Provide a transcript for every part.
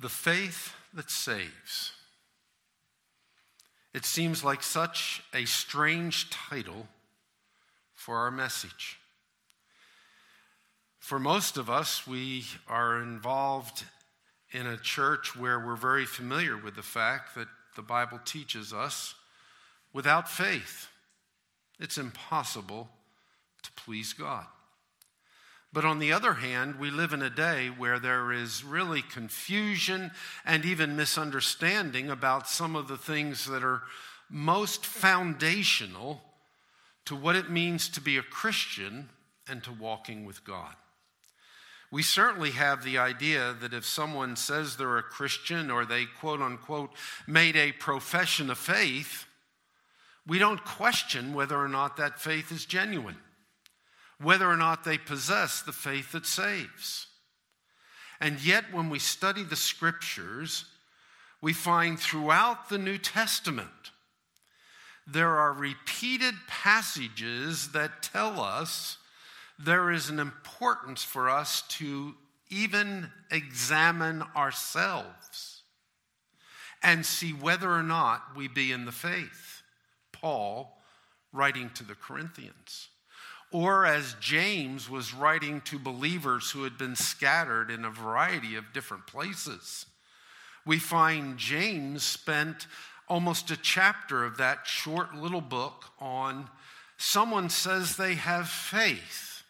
The faith that saves. It seems like such a strange title for our message. For most of us, we are involved in a church where we're very familiar with the fact that the Bible teaches us without faith, it's impossible to please God. But on the other hand, we live in a day where there is really confusion and even misunderstanding about some of the things that are most foundational to what it means to be a Christian and to walking with God. We certainly have the idea that if someone says they're a Christian or they quote unquote made a profession of faith, we don't question whether or not that faith is genuine whether or not they possess the faith that saves. And yet, when we study the scriptures, we find throughout the New Testament there are repeated passages that tell us there is an importance for us to even examine ourselves and see whether or not we be in the faith. Paul writing to the Corinthians. Or as James was writing to believers who had been scattered in a variety of different places, we find James spent almost a chapter of that short little book on someone says they have faith.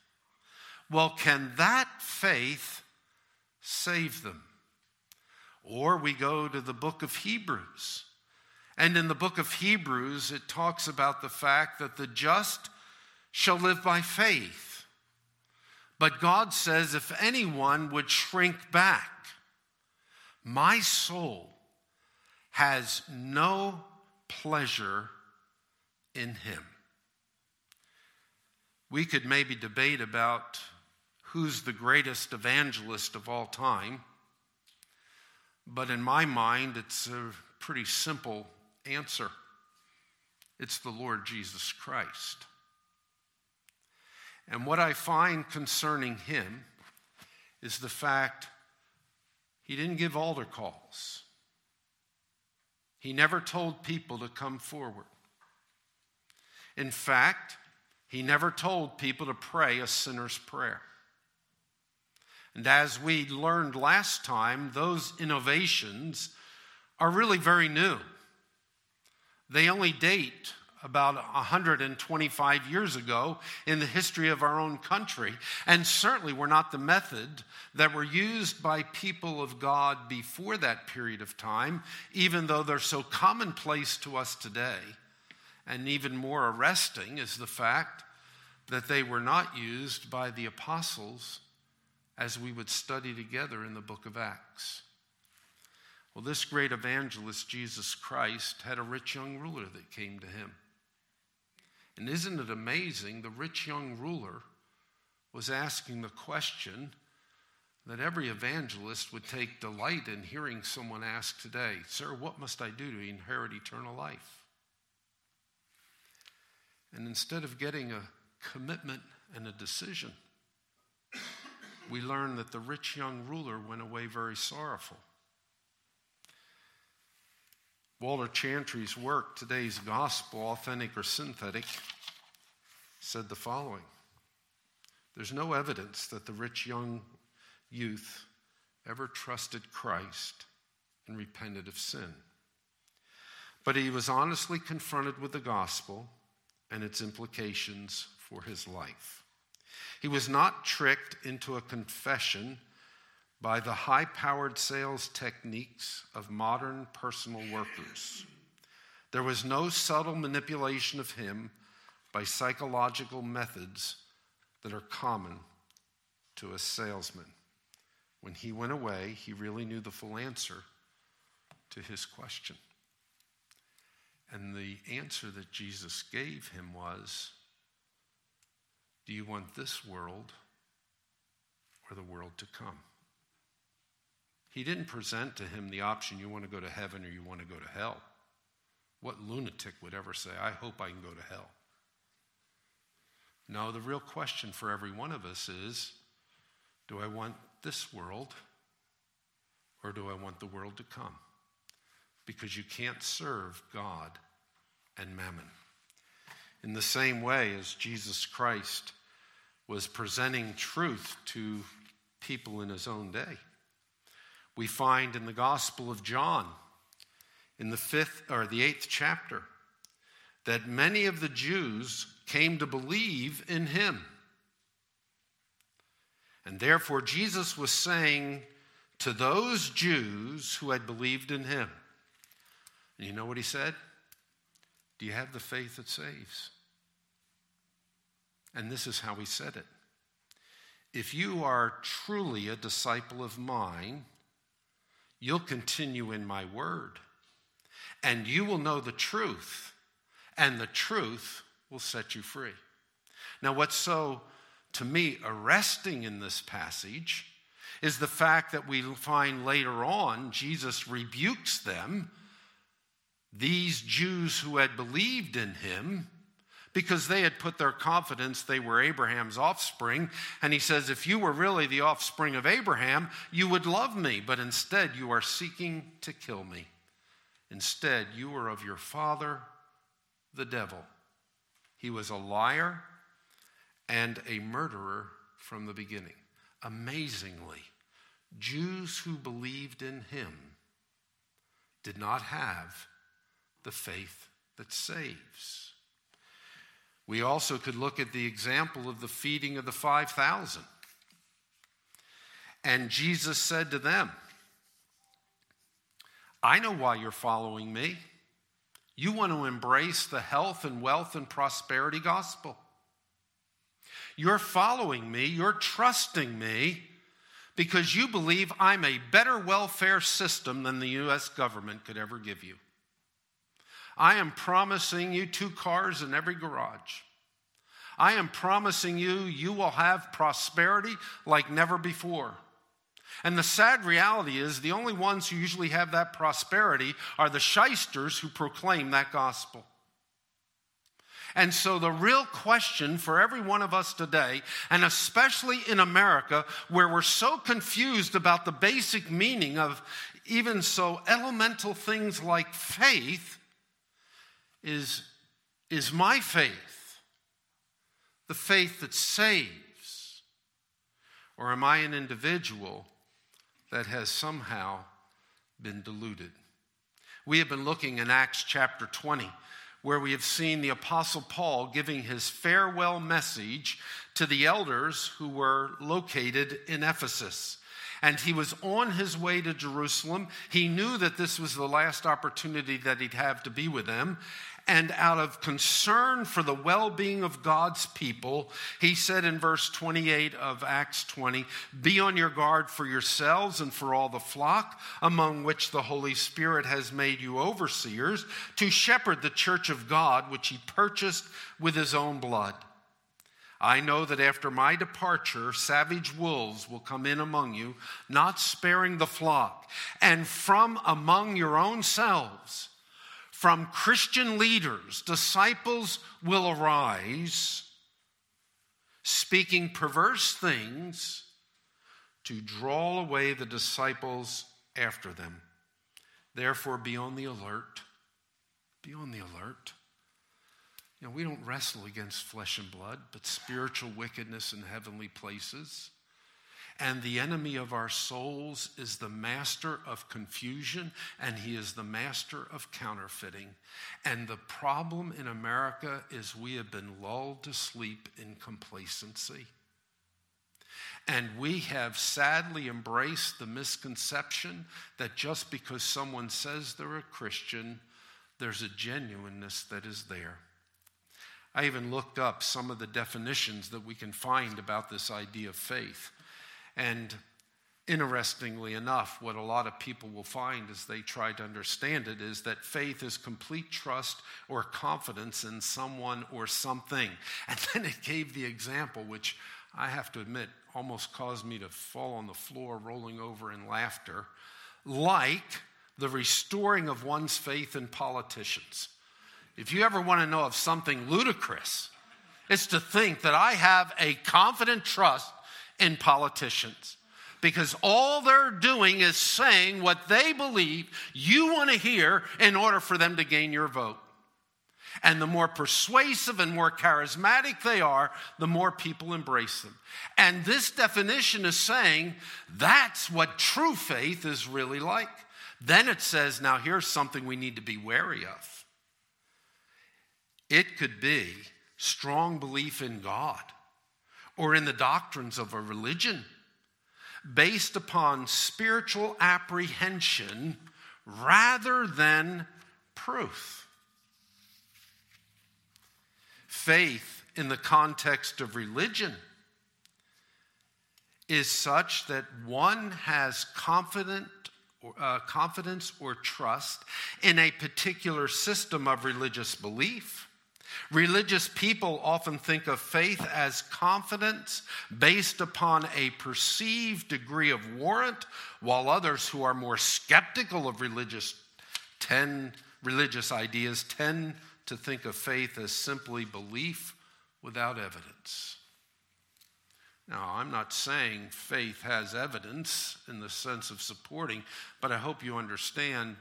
Well, can that faith save them? Or we go to the book of Hebrews. And in the book of Hebrews, it talks about the fact that the just shall live by faith. But God says, if anyone would shrink back, my soul has no pleasure in him. We could maybe debate about who's the greatest evangelist of all time, but in my mind, it's a pretty simple answer it's the Lord Jesus Christ. And what I find concerning him is the fact he didn't give altar calls. He never told people to come forward. In fact, he never told people to pray a sinner's prayer. And as we learned last time, those innovations are really very new. They only date about 125 years ago in the history of our own country, and certainly were not the method that were used by people of God before that period of time, even though they're so commonplace to us today. And even more arresting is the fact that they were not used by the apostles as we would study together in the book of Acts. Well, this great evangelist, Jesus Christ, had a rich young ruler that came to him. And isn't it amazing? The rich young ruler was asking the question that every evangelist would take delight in hearing someone ask today Sir, what must I do to inherit eternal life? And instead of getting a commitment and a decision, we learn that the rich young ruler went away very sorrowful. Walter Chantry's work, Today's Gospel, Authentic or Synthetic, said the following There's no evidence that the rich young youth ever trusted Christ and repented of sin. But he was honestly confronted with the gospel and its implications for his life. He was not tricked into a confession by the high powered sales techniques of modern personal workers. There was no subtle manipulation of him by psychological methods that are common to a salesman. When he went away, he really knew the full answer to his question. And the answer that Jesus gave him was Do you want this world or the world to come? He didn't present to him the option you want to go to heaven or you want to go to hell. What lunatic would ever say, I hope I can go to hell? No, the real question for every one of us is do I want this world or do I want the world to come? Because you can't serve God and mammon. In the same way as Jesus Christ was presenting truth to people in his own day. We find in the Gospel of John, in the fifth or the eighth chapter, that many of the Jews came to believe in him. And therefore, Jesus was saying to those Jews who had believed in him, and you know what he said? Do you have the faith that saves? And this is how he said it If you are truly a disciple of mine, you'll continue in my word, and you will know the truth, and the truth will set you free. Now, what's so, to me, arresting in this passage is the fact that we find later on Jesus rebukes them, these Jews who had believed in him, because they had put their confidence they were Abraham's offspring. And he says, If you were really the offspring of Abraham, you would love me, but instead you are seeking to kill me. Instead, you are of your father, the devil. He was a liar and a murderer from the beginning. Amazingly, Jews who believed in him did not have the faith that saves. We also could look at the example of the feeding of the 5,000. And Jesus said to them, I know why you're following me. You want to embrace the health and wealth and prosperity gospel. You're following me, you're trusting me because you believe I'm a better welfare system than the U.S. government could ever give you. I am promising you two cars in every garage. I am promising you, you will have prosperity like never before. And the sad reality is, the only ones who usually have that prosperity are the shysters who proclaim that gospel. And so, the real question for every one of us today, and especially in America, where we're so confused about the basic meaning of even so elemental things like faith, is, is my faith the faith that saves? Or am I an individual that has somehow been deluded? We have been looking in Acts chapter 20, where we have seen the Apostle Paul giving his farewell message to the elders who were located in Ephesus and he was on his way to Jerusalem. He knew that this was the last opportunity that he'd have to be with them and out of concern for the well being of God's people, he said in verse 28 of Acts 20, Be on your guard for yourselves and for all the flock among which the Holy Spirit has made you overseers to shepherd the church of God, which he purchased with his own blood. I know that after my departure, savage wolves will come in among you, not sparing the flock, and from among your own selves from Christian leaders, disciples will arise speaking perverse things to draw away the disciples after them. Therefore, be on the alert. Be on the alert. You know, we don't wrestle against flesh and blood, but spiritual wickedness in heavenly places. And the enemy of our souls is the master of confusion, and he is the master of counterfeiting. And the problem in America is we have been lulled to sleep in complacency. And we have sadly embraced the misconception that just because someone says they're a Christian, there's a genuineness that is there. I even looked up some of the definitions that we can find about this idea of faith. And interestingly enough, what a lot of people will find as they try to understand it is that faith is complete trust or confidence in someone or something. And then it gave the example, which I have to admit almost caused me to fall on the floor, rolling over in laughter, like the restoring of one's faith in politicians. If you ever want to know of something ludicrous, it's to think that I have a confident trust in politicians. because all they're doing is saying what they believe you want to hear in order for them to gain your vote. And the more persuasive and more charismatic they are, the more people embrace them. And this definition is saying that's what true faith is really like. Then it says, now here's something we need to be wary of. It could be strong belief in God or in the doctrines of a religion based upon spiritual apprehension rather than proof. Faith in the context of religion is such that one has confident, uh, confidence or trust in a particular system of religious belief Religious people often think of faith as confidence based upon a perceived degree of warrant, while others who are more skeptical of religious tend, religious ideas tend to think of faith as simply belief without evidence. Now, I'm not saying faith has evidence in the sense of supporting, but I hope you understand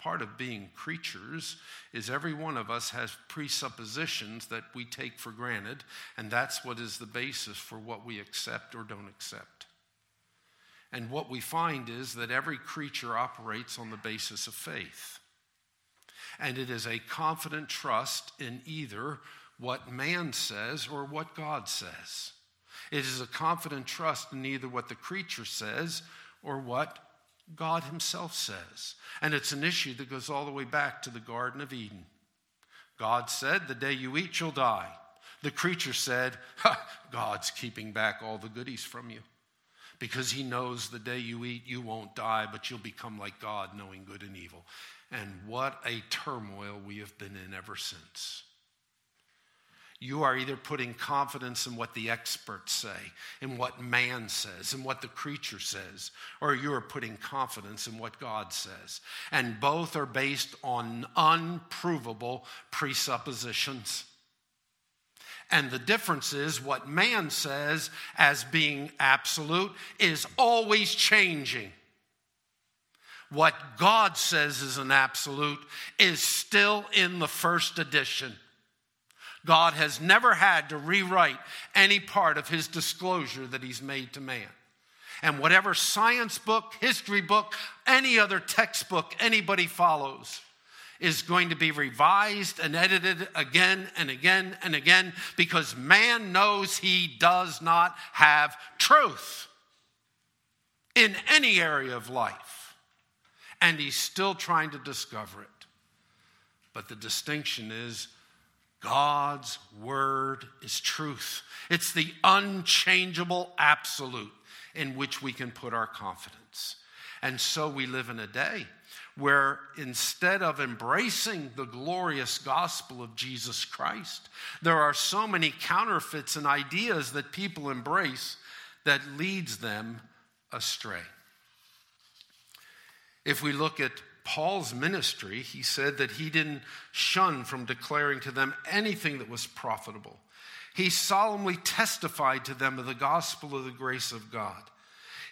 part of being creatures is every one of us has presuppositions that we take for granted, and that's what is the basis for what we accept or don't accept. And what we find is that every creature operates on the basis of faith. And it is a confident trust in either what man says or what God says. It is a confident trust in either what the creature says or what God Himself says. And it's an issue that goes all the way back to the Garden of Eden. God said, The day you eat, you'll die. The creature said, God's keeping back all the goodies from you because He knows the day you eat, you won't die, but you'll become like God, knowing good and evil. And what a turmoil we have been in ever since you are either putting confidence in what the experts say, in what man says, in what the creature says, or you are putting confidence in what God says. And both are based on unprovable presuppositions. And the difference is what man says as being absolute is always changing. What God says is an absolute is still in the first edition. God has never had to rewrite any part of his disclosure that he's made to man. And whatever science book, history book, any other textbook anybody follows is going to be revised and edited again and again and again because man knows he does not have truth in any area of life. And he's still trying to discover it. But the distinction is God's word is truth. It's the unchangeable absolute in which we can put our confidence. And so we live in a day where instead of embracing the glorious gospel of Jesus Christ, there are so many counterfeits and ideas that people embrace that leads them astray. If we look at Paul's ministry, he said that he didn't shun from declaring to them anything that was profitable. He solemnly testified to them of the gospel of the grace of God.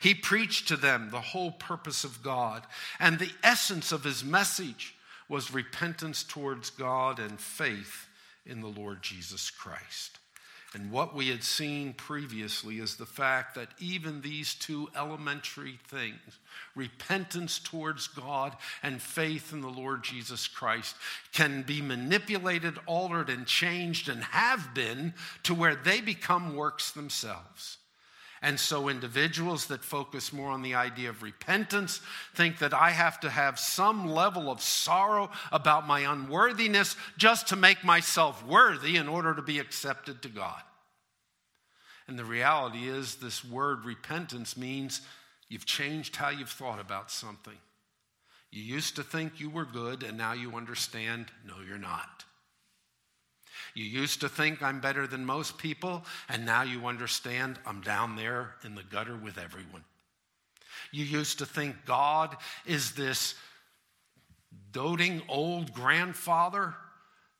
He preached to them the whole purpose of God, and the essence of his message was repentance towards God and faith in the Lord Jesus Christ. And what we had seen previously is the fact that even these two elementary things, repentance towards God and faith in the Lord Jesus Christ, can be manipulated, altered, and changed, and have been to where they become works themselves. And so, individuals that focus more on the idea of repentance think that I have to have some level of sorrow about my unworthiness just to make myself worthy in order to be accepted to God. And the reality is, this word repentance means you've changed how you've thought about something. You used to think you were good, and now you understand, no, you're not. You used to think I'm better than most people, and now you understand I'm down there in the gutter with everyone. You used to think God is this doting old grandfather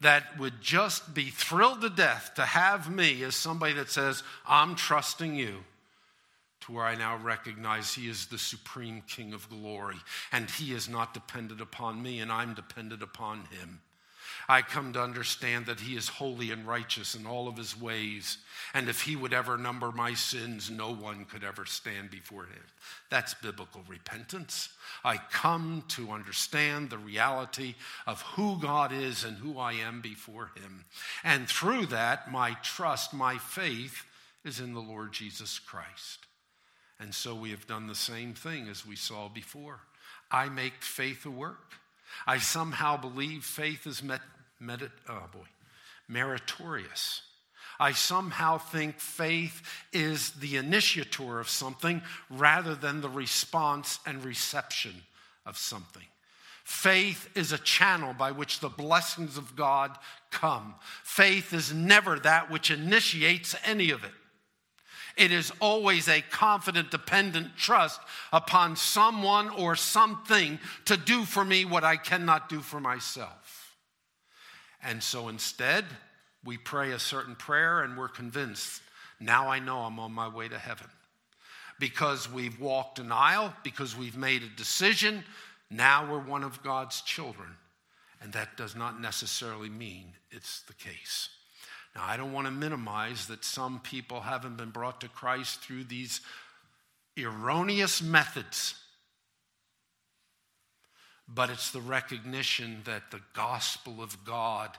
that would just be thrilled to death to have me as somebody that says, I'm trusting you. To where I now recognize He is the supreme King of glory, and He is not dependent upon me, and I'm dependent upon Him. I come to understand that He is holy and righteous in all of His ways. And if He would ever number my sins, no one could ever stand before Him. That's biblical repentance. I come to understand the reality of who God is and who I am before Him. And through that, my trust, my faith is in the Lord Jesus Christ. And so we have done the same thing as we saw before. I make faith a work. I somehow believe faith is met, medit, oh boy, meritorious. I somehow think faith is the initiator of something rather than the response and reception of something. Faith is a channel by which the blessings of God come. Faith is never that which initiates any of it. It is always a confident, dependent trust upon someone or something to do for me what I cannot do for myself. And so instead, we pray a certain prayer and we're convinced now I know I'm on my way to heaven. Because we've walked an aisle, because we've made a decision, now we're one of God's children. And that does not necessarily mean it's the case. Now, I don't want to minimize that some people haven't been brought to Christ through these erroneous methods. But it's the recognition that the gospel of God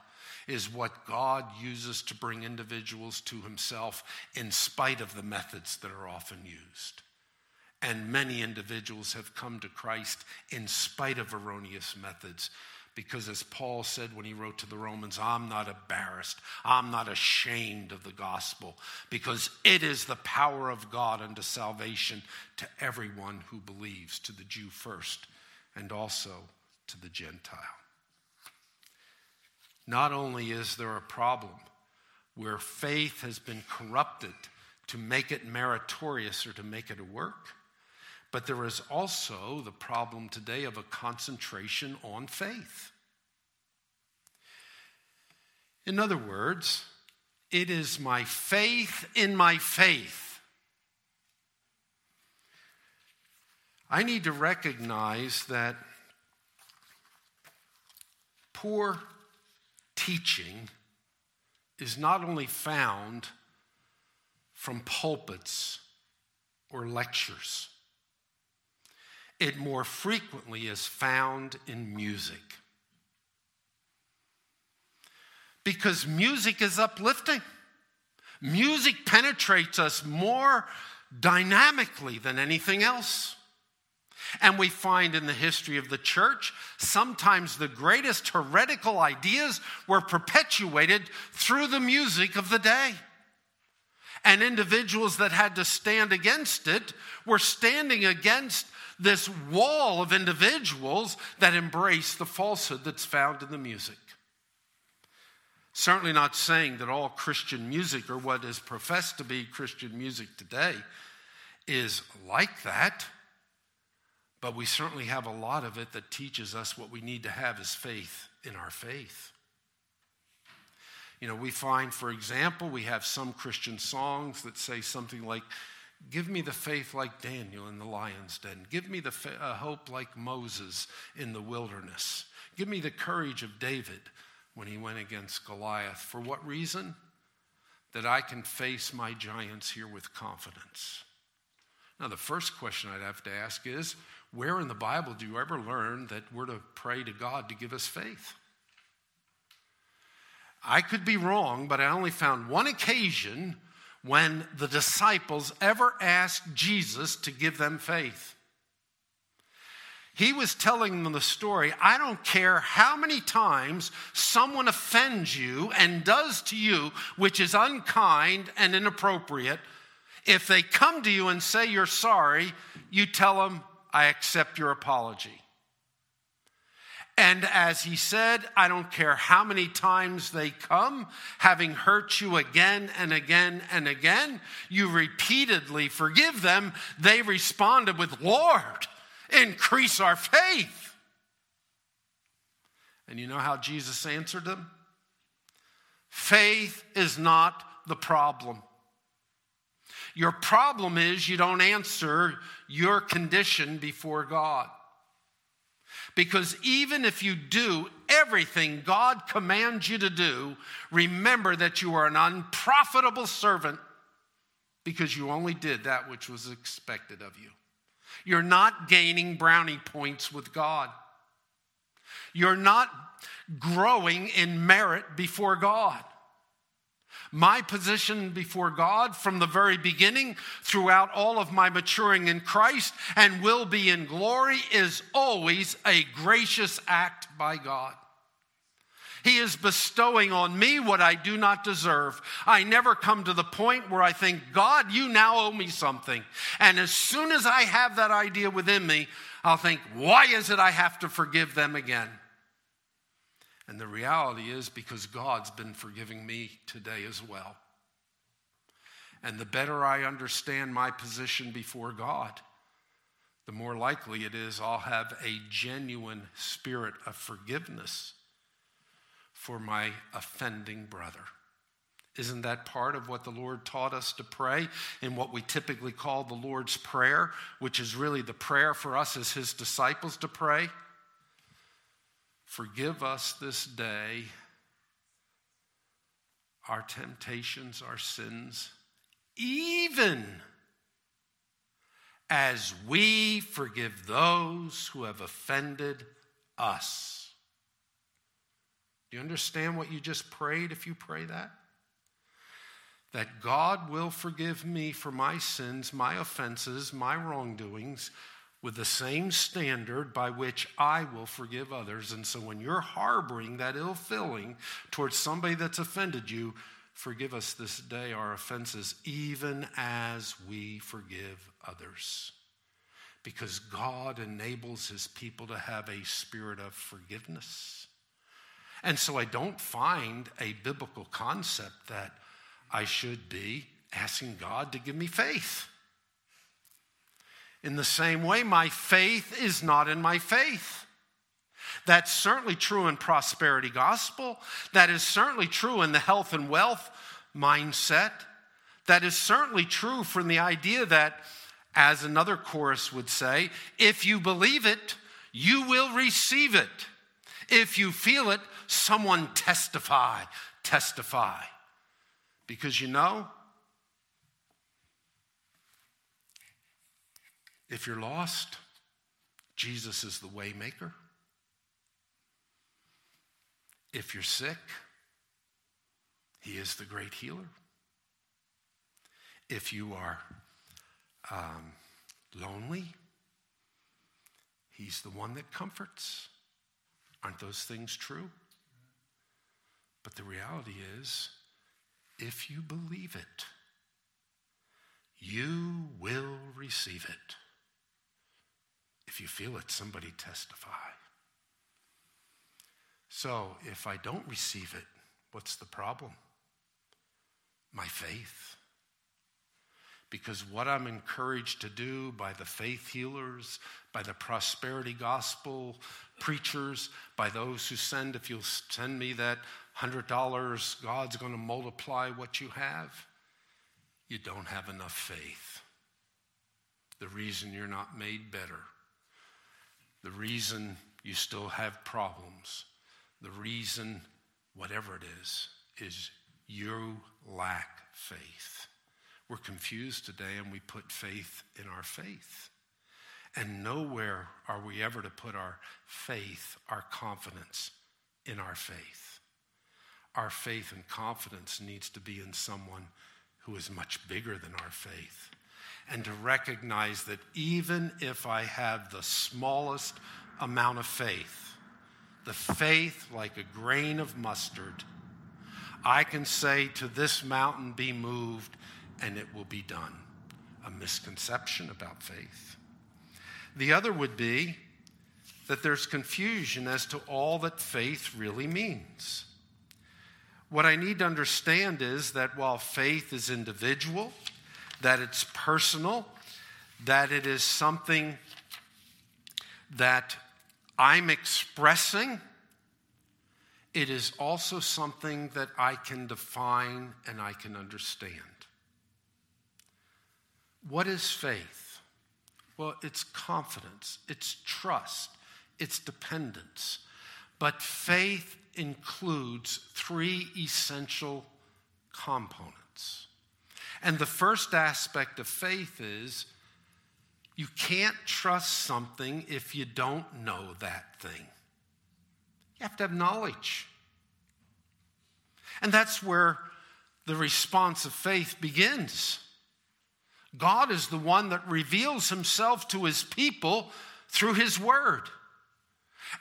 is what God uses to bring individuals to himself in spite of the methods that are often used. And many individuals have come to Christ in spite of erroneous methods because, as Paul said when he wrote to the Romans, I'm not embarrassed. I'm not ashamed of the gospel because it is the power of God unto salvation to everyone who believes, to the Jew first and also to the Gentile. Not only is there a problem where faith has been corrupted to make it meritorious or to make it a work, but there is also the problem today of a concentration on faith. In other words, it is my faith in my faith. I need to recognize that poor teaching is not only found from pulpits or lectures it more frequently is found in music. Because music is uplifting. Music penetrates us more dynamically than anything else. And we find in the history of the church, sometimes the greatest heretical ideas were perpetuated through the music of the day. And individuals that had to stand against it were standing against this wall of individuals that embrace the falsehood that's found in the music. Certainly not saying that all Christian music or what is professed to be Christian music today is like that, but we certainly have a lot of it that teaches us what we need to have is faith in our faith. You know, we find, for example, we have some Christian songs that say something like, Give me the faith like Daniel in the lion's den. Give me the fa- uh, hope like Moses in the wilderness. Give me the courage of David when he went against Goliath. For what reason? That I can face my giants here with confidence. Now, the first question I'd have to ask is where in the Bible do you ever learn that we're to pray to God to give us faith? I could be wrong, but I only found one occasion when the disciples ever asked Jesus to give them faith. He was telling them the story. I don't care how many times someone offends you and does to you, which is unkind and inappropriate. If they come to you and say you're sorry, you tell them, I accept your apology. And as he said, I don't care how many times they come, having hurt you again and again and again, you repeatedly forgive them. They responded with, Lord, increase our faith. And you know how Jesus answered them? Faith is not the problem. Your problem is you don't answer your condition before God. Because even if you do everything God commands you to do, remember that you are an unprofitable servant because you only did that which was expected of you. You're not gaining brownie points with God. You're not growing in merit before God. My position before God from the very beginning, throughout all of my maturing in Christ and will be in glory, is always a gracious act by God. He is bestowing on me what I do not deserve. I never come to the point where I think, God, you now owe me something. And as soon as I have that idea within me, I'll think, why is it I have to forgive them again? And the reality is because God's been forgiving me today as well. And the better I understand my position before God, the more likely it is I'll have a genuine spirit of forgiveness for my offending brother. Isn't that part of what the Lord taught us to pray in what we typically call the Lord's Prayer, which is really the prayer for us as His disciples to pray? Forgive us this day our temptations, our sins, even as we forgive those who have offended us. Do you understand what you just prayed if you pray that? That God will forgive me for my sins, my offenses, my wrongdoings, with the same standard by which I will forgive others. And so when you're harboring that ill feeling towards somebody that's offended you, forgive us this day our offenses, even as we forgive others. Because God enables his people to have a spirit of forgiveness. And so I don't find a biblical concept that I should be asking God to give me faith. In the same way, my faith is not in my faith. That's certainly true in prosperity gospel. That is certainly true in the health and wealth mindset. That is certainly true from the idea that, as another chorus would say, if you believe it, you will receive it. If you feel it, someone testify, testify. Because you know, If you're lost, Jesus is the waymaker. If you're sick, he is the great healer. If you are um, lonely, he's the one that comforts. Aren't those things true? But the reality is, if you believe it, you will receive it. If you feel it, somebody testify. So if I don't receive it, what's the problem? My faith. Because what I'm encouraged to do by the faith healers, by the prosperity gospel preachers, by those who send, if you'll send me that $100, God's going to multiply what you have, you don't have enough faith. The reason you're not made better the reason you still have problems, the reason, whatever it is, is you lack faith. We're confused today and we put faith in our faith. And nowhere are we ever to put our faith, our confidence in our faith. Our faith and confidence needs to be in someone who is much bigger than our faith and to recognize that even if I have the smallest amount of faith, the faith like a grain of mustard, I can say to this mountain, be moved, and it will be done. A misconception about faith. The other would be that there's confusion as to all that faith really means. What I need to understand is that while faith is individual, that it's personal, that it is something that I'm expressing. It is also something that I can define and I can understand. What is faith? Well, it's confidence, it's trust, it's dependence. But faith includes three essential components. And the first aspect of faith is you can't trust something if you don't know that thing. You have to have knowledge. And that's where the response of faith begins. God is the one that reveals himself to his people through his word.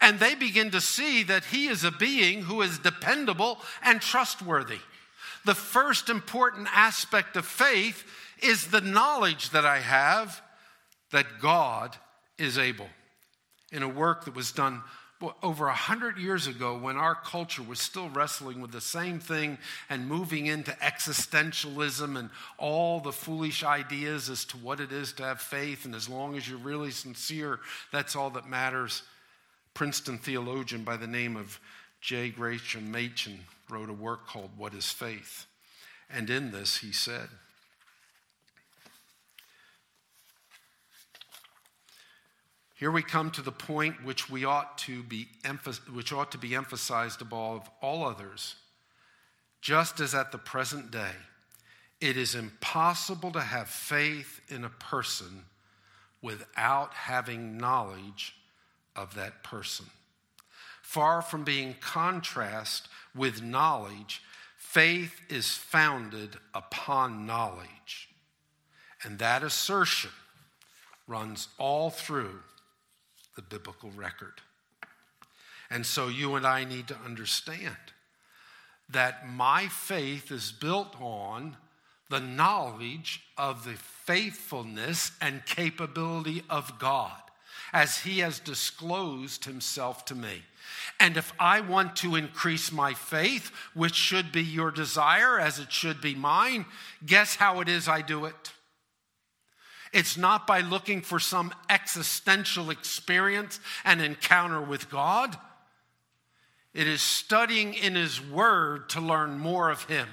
And they begin to see that he is a being who is dependable and trustworthy. The first important aspect of faith is the knowledge that I have that God is able. In a work that was done over a hundred years ago, when our culture was still wrestling with the same thing and moving into existentialism and all the foolish ideas as to what it is to have faith, and as long as you're really sincere, that's all that matters. Princeton theologian by the name of J. Gresham Machen wrote a work called What is Faith? And in this, he said, Here we come to the point which we ought to be which ought to be emphasized above all others. Just as at the present day, it is impossible to have faith in a person without having knowledge of that person. Far from being contrast with knowledge, faith is founded upon knowledge. And that assertion runs all through the biblical record. And so you and I need to understand that my faith is built on the knowledge of the faithfulness and capability of God as He has disclosed Himself to me. And if I want to increase my faith, which should be your desire as it should be mine, guess how it is I do it? It's not by looking for some existential experience and encounter with God. It is studying in His Word to learn more of Him.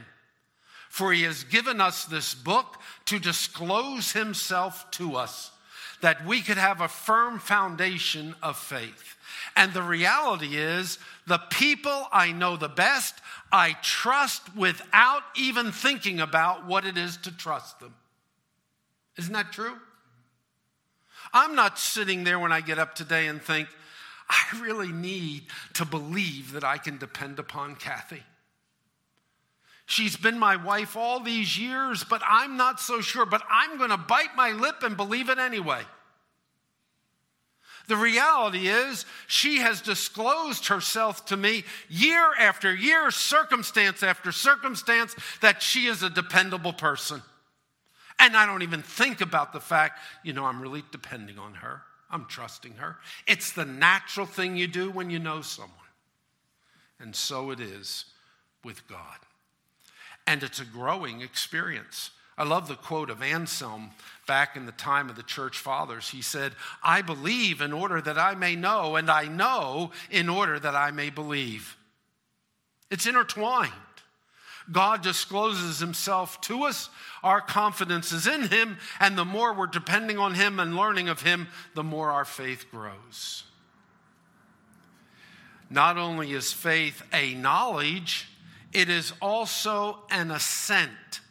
For He has given us this book to disclose Himself to us, that we could have a firm foundation of faith. And the reality is, the people I know the best, I trust without even thinking about what it is to trust them. Isn't that true? I'm not sitting there when I get up today and think, I really need to believe that I can depend upon Kathy. She's been my wife all these years, but I'm not so sure. But I'm going to bite my lip and believe it anyway. The reality is, she has disclosed herself to me year after year, circumstance after circumstance, that she is a dependable person. And I don't even think about the fact, you know, I'm really depending on her. I'm trusting her. It's the natural thing you do when you know someone. And so it is with God. And it's a growing experience. I love the quote of Anselm back in the time of the church fathers. He said, I believe in order that I may know, and I know in order that I may believe. It's intertwined. God discloses himself to us. Our confidence is in him. And the more we're depending on him and learning of him, the more our faith grows. Not only is faith a knowledge, it is also an assent,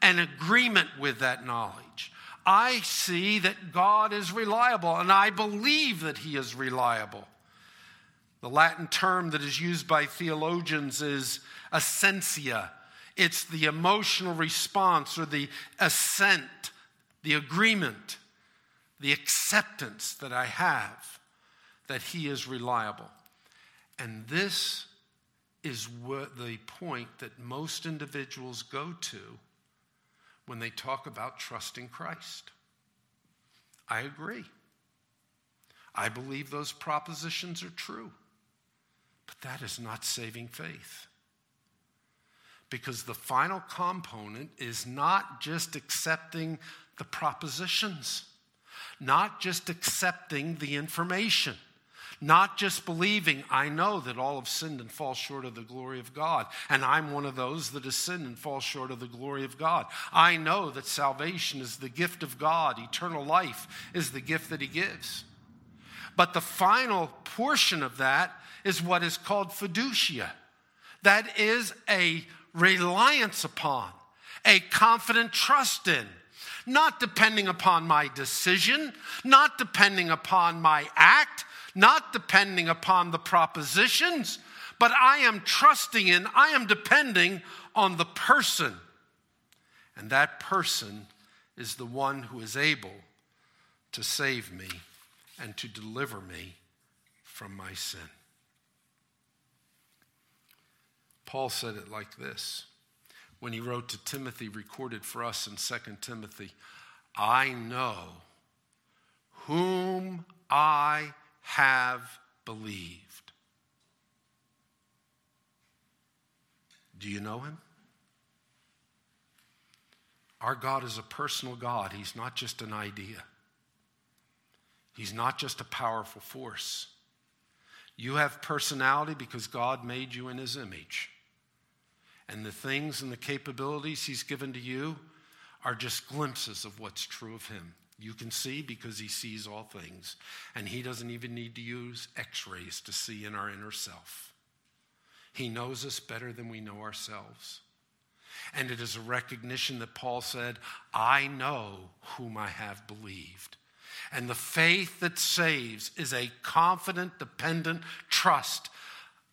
an agreement with that knowledge. I see that God is reliable, and I believe that he is reliable. The Latin term that is used by theologians is assentia. It's the emotional response or the assent, the agreement, the acceptance that I have that He is reliable. And this is the point that most individuals go to when they talk about trusting Christ. I agree. I believe those propositions are true. But that is not saving faith. Because the final component is not just accepting the propositions, not just accepting the information, Not just believing, I know that all have sinned and fall short of the glory of God. And I'm one of those that has sinned and fall short of the glory of God. I know that salvation is the gift of God, eternal life is the gift that He gives. But the final portion of that is what is called fiducia. That is a reliance upon, a confident trust in not depending upon my decision, not depending upon my act, not depending upon the propositions, but I am trusting in, I am depending on the person. And that person is the one who is able to save me and to deliver me from my sin. Paul said it like this when he wrote to Timothy, recorded for us in 2 Timothy I know whom I have believed. Do you know him? Our God is a personal God. He's not just an idea, He's not just a powerful force. You have personality because God made you in His image. And the things and the capabilities He's given to you are just glimpses of what's true of Him. You can see because he sees all things. And he doesn't even need to use x rays to see in our inner self. He knows us better than we know ourselves. And it is a recognition that Paul said, I know whom I have believed. And the faith that saves is a confident, dependent trust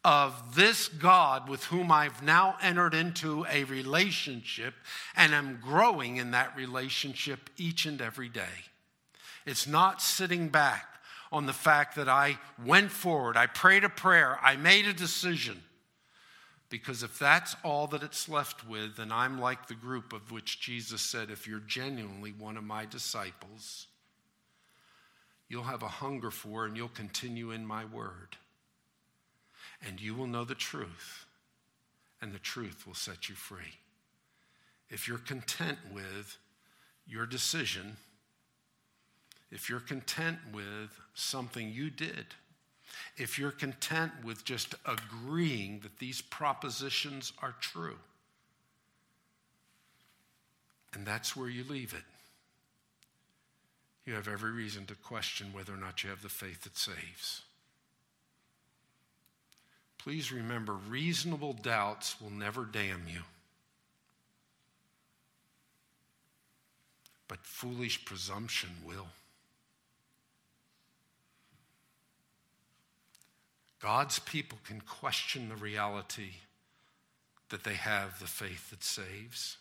of this God with whom I've now entered into a relationship and am growing in that relationship each and every day. It's not sitting back on the fact that I went forward, I prayed a prayer, I made a decision. Because if that's all that it's left with, then I'm like the group of which Jesus said, if you're genuinely one of my disciples, you'll have a hunger for and you'll continue in my word and you will know the truth, and the truth will set you free. If you're content with your decision, if you're content with something you did, if you're content with just agreeing that these propositions are true, and that's where you leave it, you have every reason to question whether or not you have the faith that saves. Please remember reasonable doubts will never damn you. But foolish presumption will. God's people can question the reality that they have the faith that saves.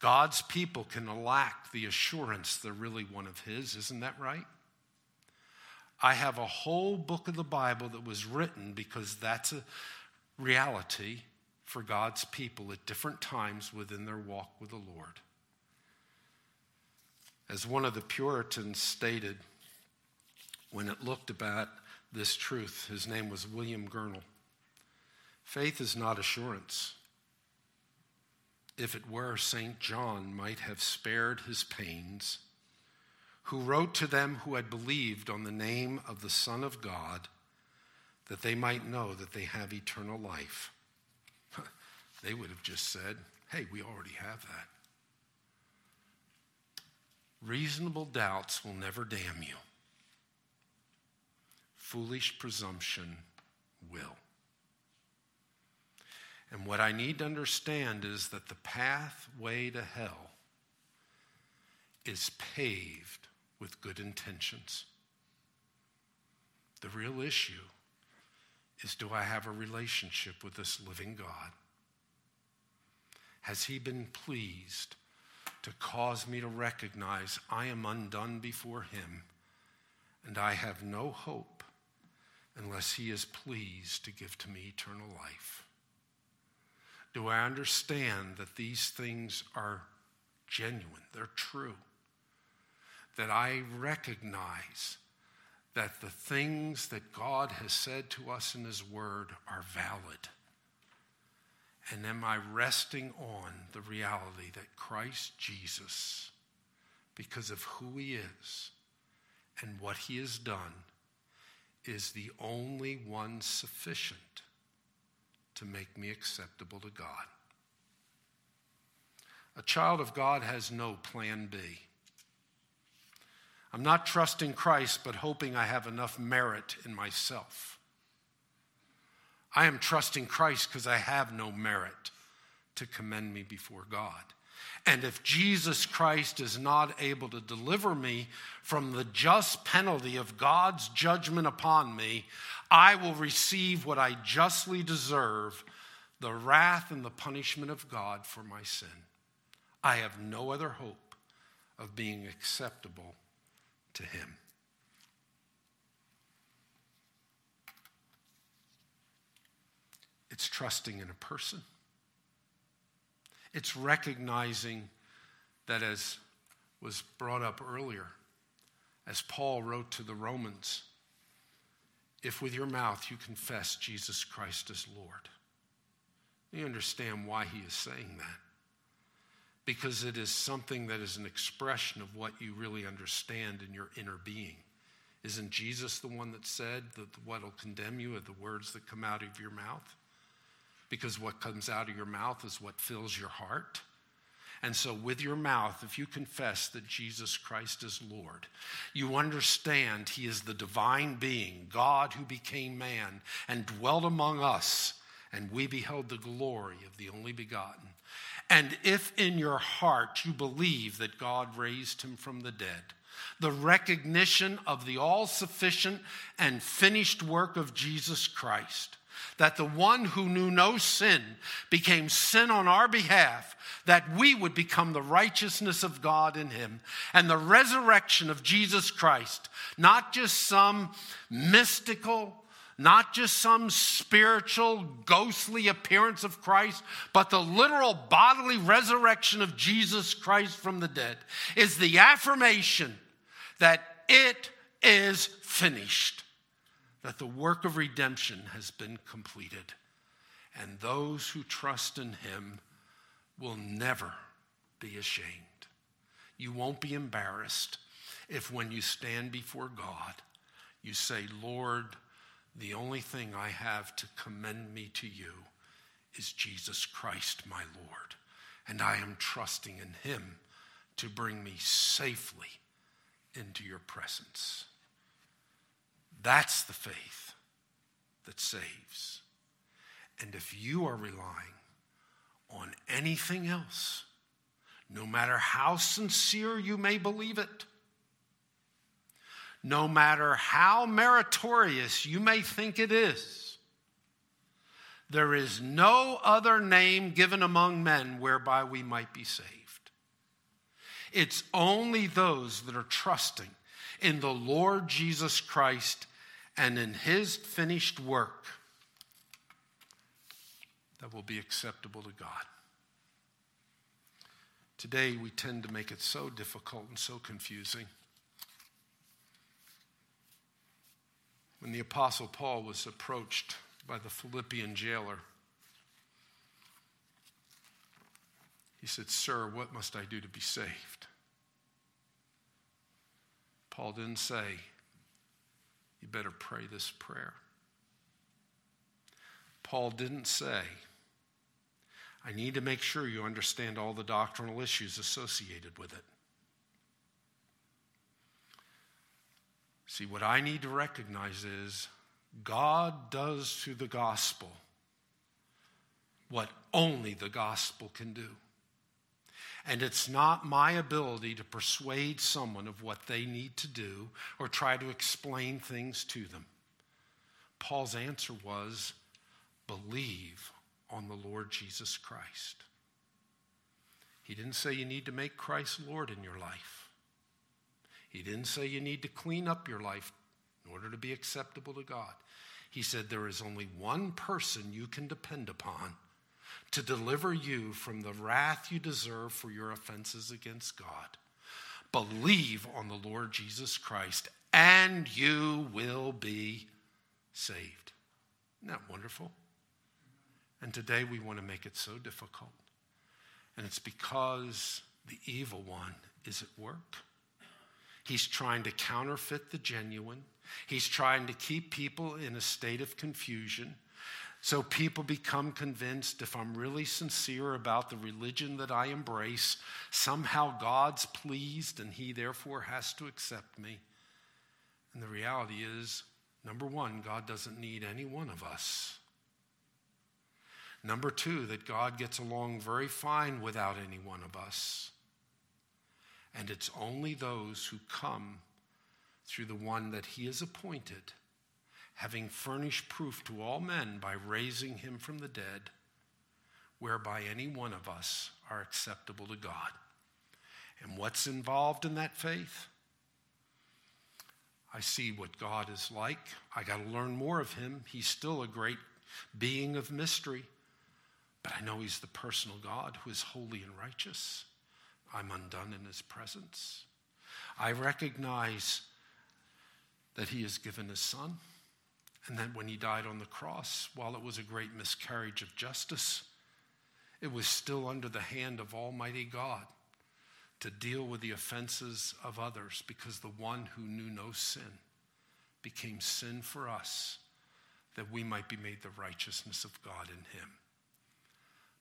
God's people can lack the assurance they're really one of His. Isn't that right? I have a whole book of the Bible that was written because that's a reality for God's people at different times within their walk with the Lord. As one of the Puritans stated when it looked about this truth, his name was William Gurnall. Faith is not assurance. If it were, St. John might have spared his pains who wrote to them who had believed on the name of the Son of God, that they might know that they have eternal life. they would have just said, hey, we already have that. Reasonable doubts will never damn you, foolish presumption will. And what I need to understand is that the pathway to hell is paved with good intentions. The real issue is do I have a relationship with this living God? Has He been pleased to cause me to recognize I am undone before Him and I have no hope unless He is pleased to give to me eternal life? Do I understand that these things are genuine? They're true that I recognize that the things that God has said to us in His Word are valid? And am I resting on the reality that Christ Jesus, because of who He is and what He has done, is the only one sufficient to make me acceptable to God. A child of God has no plan B. I'm not trusting Christ, but hoping I have enough merit in myself. I am trusting Christ because I have no merit to commend me before God. And if Jesus Christ is not able to deliver me from the just penalty of God's judgment upon me, I will receive what I justly deserve the wrath and the punishment of God for my sin. I have no other hope of being acceptable to Him. It's trusting in a person. It's recognizing that, as was brought up earlier, as Paul wrote to the Romans, if with your mouth you confess Jesus Christ as Lord. You understand why he is saying that. Because it is something that is an expression of what you really understand in your inner being. Isn't Jesus the one that said that what will condemn you are the words that come out of your mouth? Because what comes out of your mouth is what fills your heart. And so, with your mouth, if you confess that Jesus Christ is Lord, you understand He is the divine being, God who became man and dwelt among us, and we beheld the glory of the only begotten. And if in your heart you believe that God raised him from the dead, the recognition of the all sufficient and finished work of Jesus Christ, that the one who knew no sin became sin on our behalf, that we would become the righteousness of God in him, and the resurrection of Jesus Christ, not just some mystical, not just some spiritual, ghostly appearance of Christ, but the literal bodily resurrection of Jesus Christ from the dead, is the affirmation that it is finished that the work of redemption has been completed, and those who trust in him will never be ashamed. You won't be embarrassed if, when you stand before God, you say, Lord, the only thing I have to commend me to you is Jesus Christ, my Lord, and I am trusting in him to bring me safely into your presence. That's the faith that saves. And if you are relying on anything else, no matter how sincere you may believe it, no matter how meritorious you may think it is, there is no other name given among men whereby we might be saved. It's only those that are trusting in the Lord Jesus Christ and in his finished work that will be acceptable to God. Today, we tend to make it so difficult and so confusing. When the Apostle Paul was approached by the Philippian jailer, he said, Sir, what must I do to be saved? Paul didn't say, You better pray this prayer. Paul didn't say, I need to make sure you understand all the doctrinal issues associated with it. See, what I need to recognize is God does through the gospel what only the gospel can do. And it's not my ability to persuade someone of what they need to do or try to explain things to them. Paul's answer was believe on the Lord Jesus Christ. He didn't say you need to make Christ Lord in your life. He didn't say you need to clean up your life in order to be acceptable to God. He said there is only one person you can depend upon to deliver you from the wrath you deserve for your offenses against God. Believe on the Lord Jesus Christ, and you will be saved. Isn't that wonderful? And today we want to make it so difficult. And it's because the evil one is at work. He's trying to counterfeit the genuine. He's trying to keep people in a state of confusion so people become convinced if I'm really sincere about the religion that I embrace, somehow God's pleased and he therefore has to accept me. And the reality is, number one, God doesn't need any one of us. Number two, that God gets along very fine without any one of us. And it's only those who come through the one that he has appointed having furnished proof to all men by raising him from the dead, whereby any one of us are acceptable to God. And what's involved in that faith? I see what God is like. I got to learn more of him. He's still a great being of mystery, but I know he's the personal God who is holy and righteous. I'm undone in his presence. I recognize that he has given his son and that when he died on the cross, while it was a great miscarriage of justice, it was still under the hand of Almighty God to deal with the offenses of others because the one who knew no sin became sin for us that we might be made the righteousness of God in him.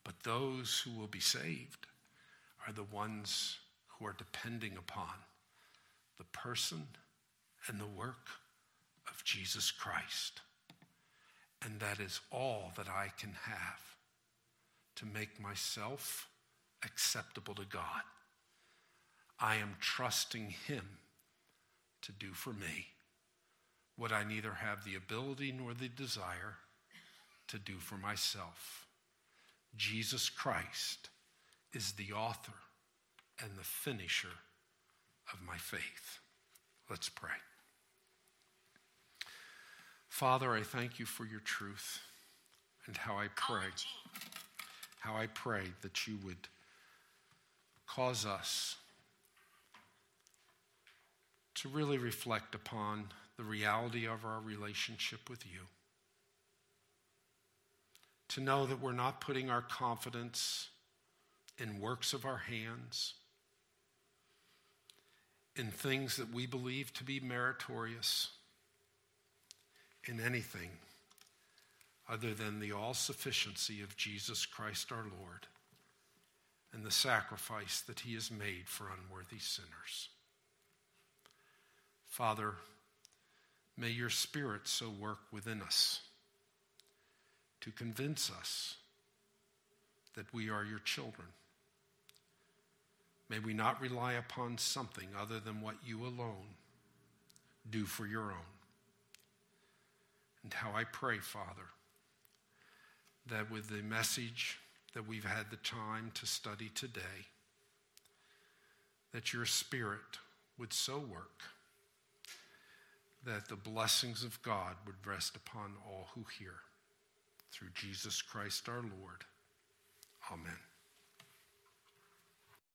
But those who will be saved are the ones who are depending upon the person and the work of Jesus Christ. And that is all that I can have to make myself acceptable to God. I am trusting Him to do for me what I neither have the ability nor the desire to do for myself. Jesus Christ is the author and the finisher of my faith. Let's pray. Father, I thank you for your truth and how I pray, how I pray that you would cause us to really reflect upon the reality of our relationship with you. To know that we're not putting our confidence in works of our hands, in things that we believe to be meritorious in anything other than the all sufficiency of Jesus Christ our Lord and the sacrifice that he has made for unworthy sinners. Father, may your Spirit so work within us to convince us that we are your children. May we not rely upon something other than what you alone do for your own and how I pray, Father, that with the message that we've had the time to study today, that your Spirit would so work that the blessings of God would rest upon all who hear. Through Jesus Christ our Lord. Amen.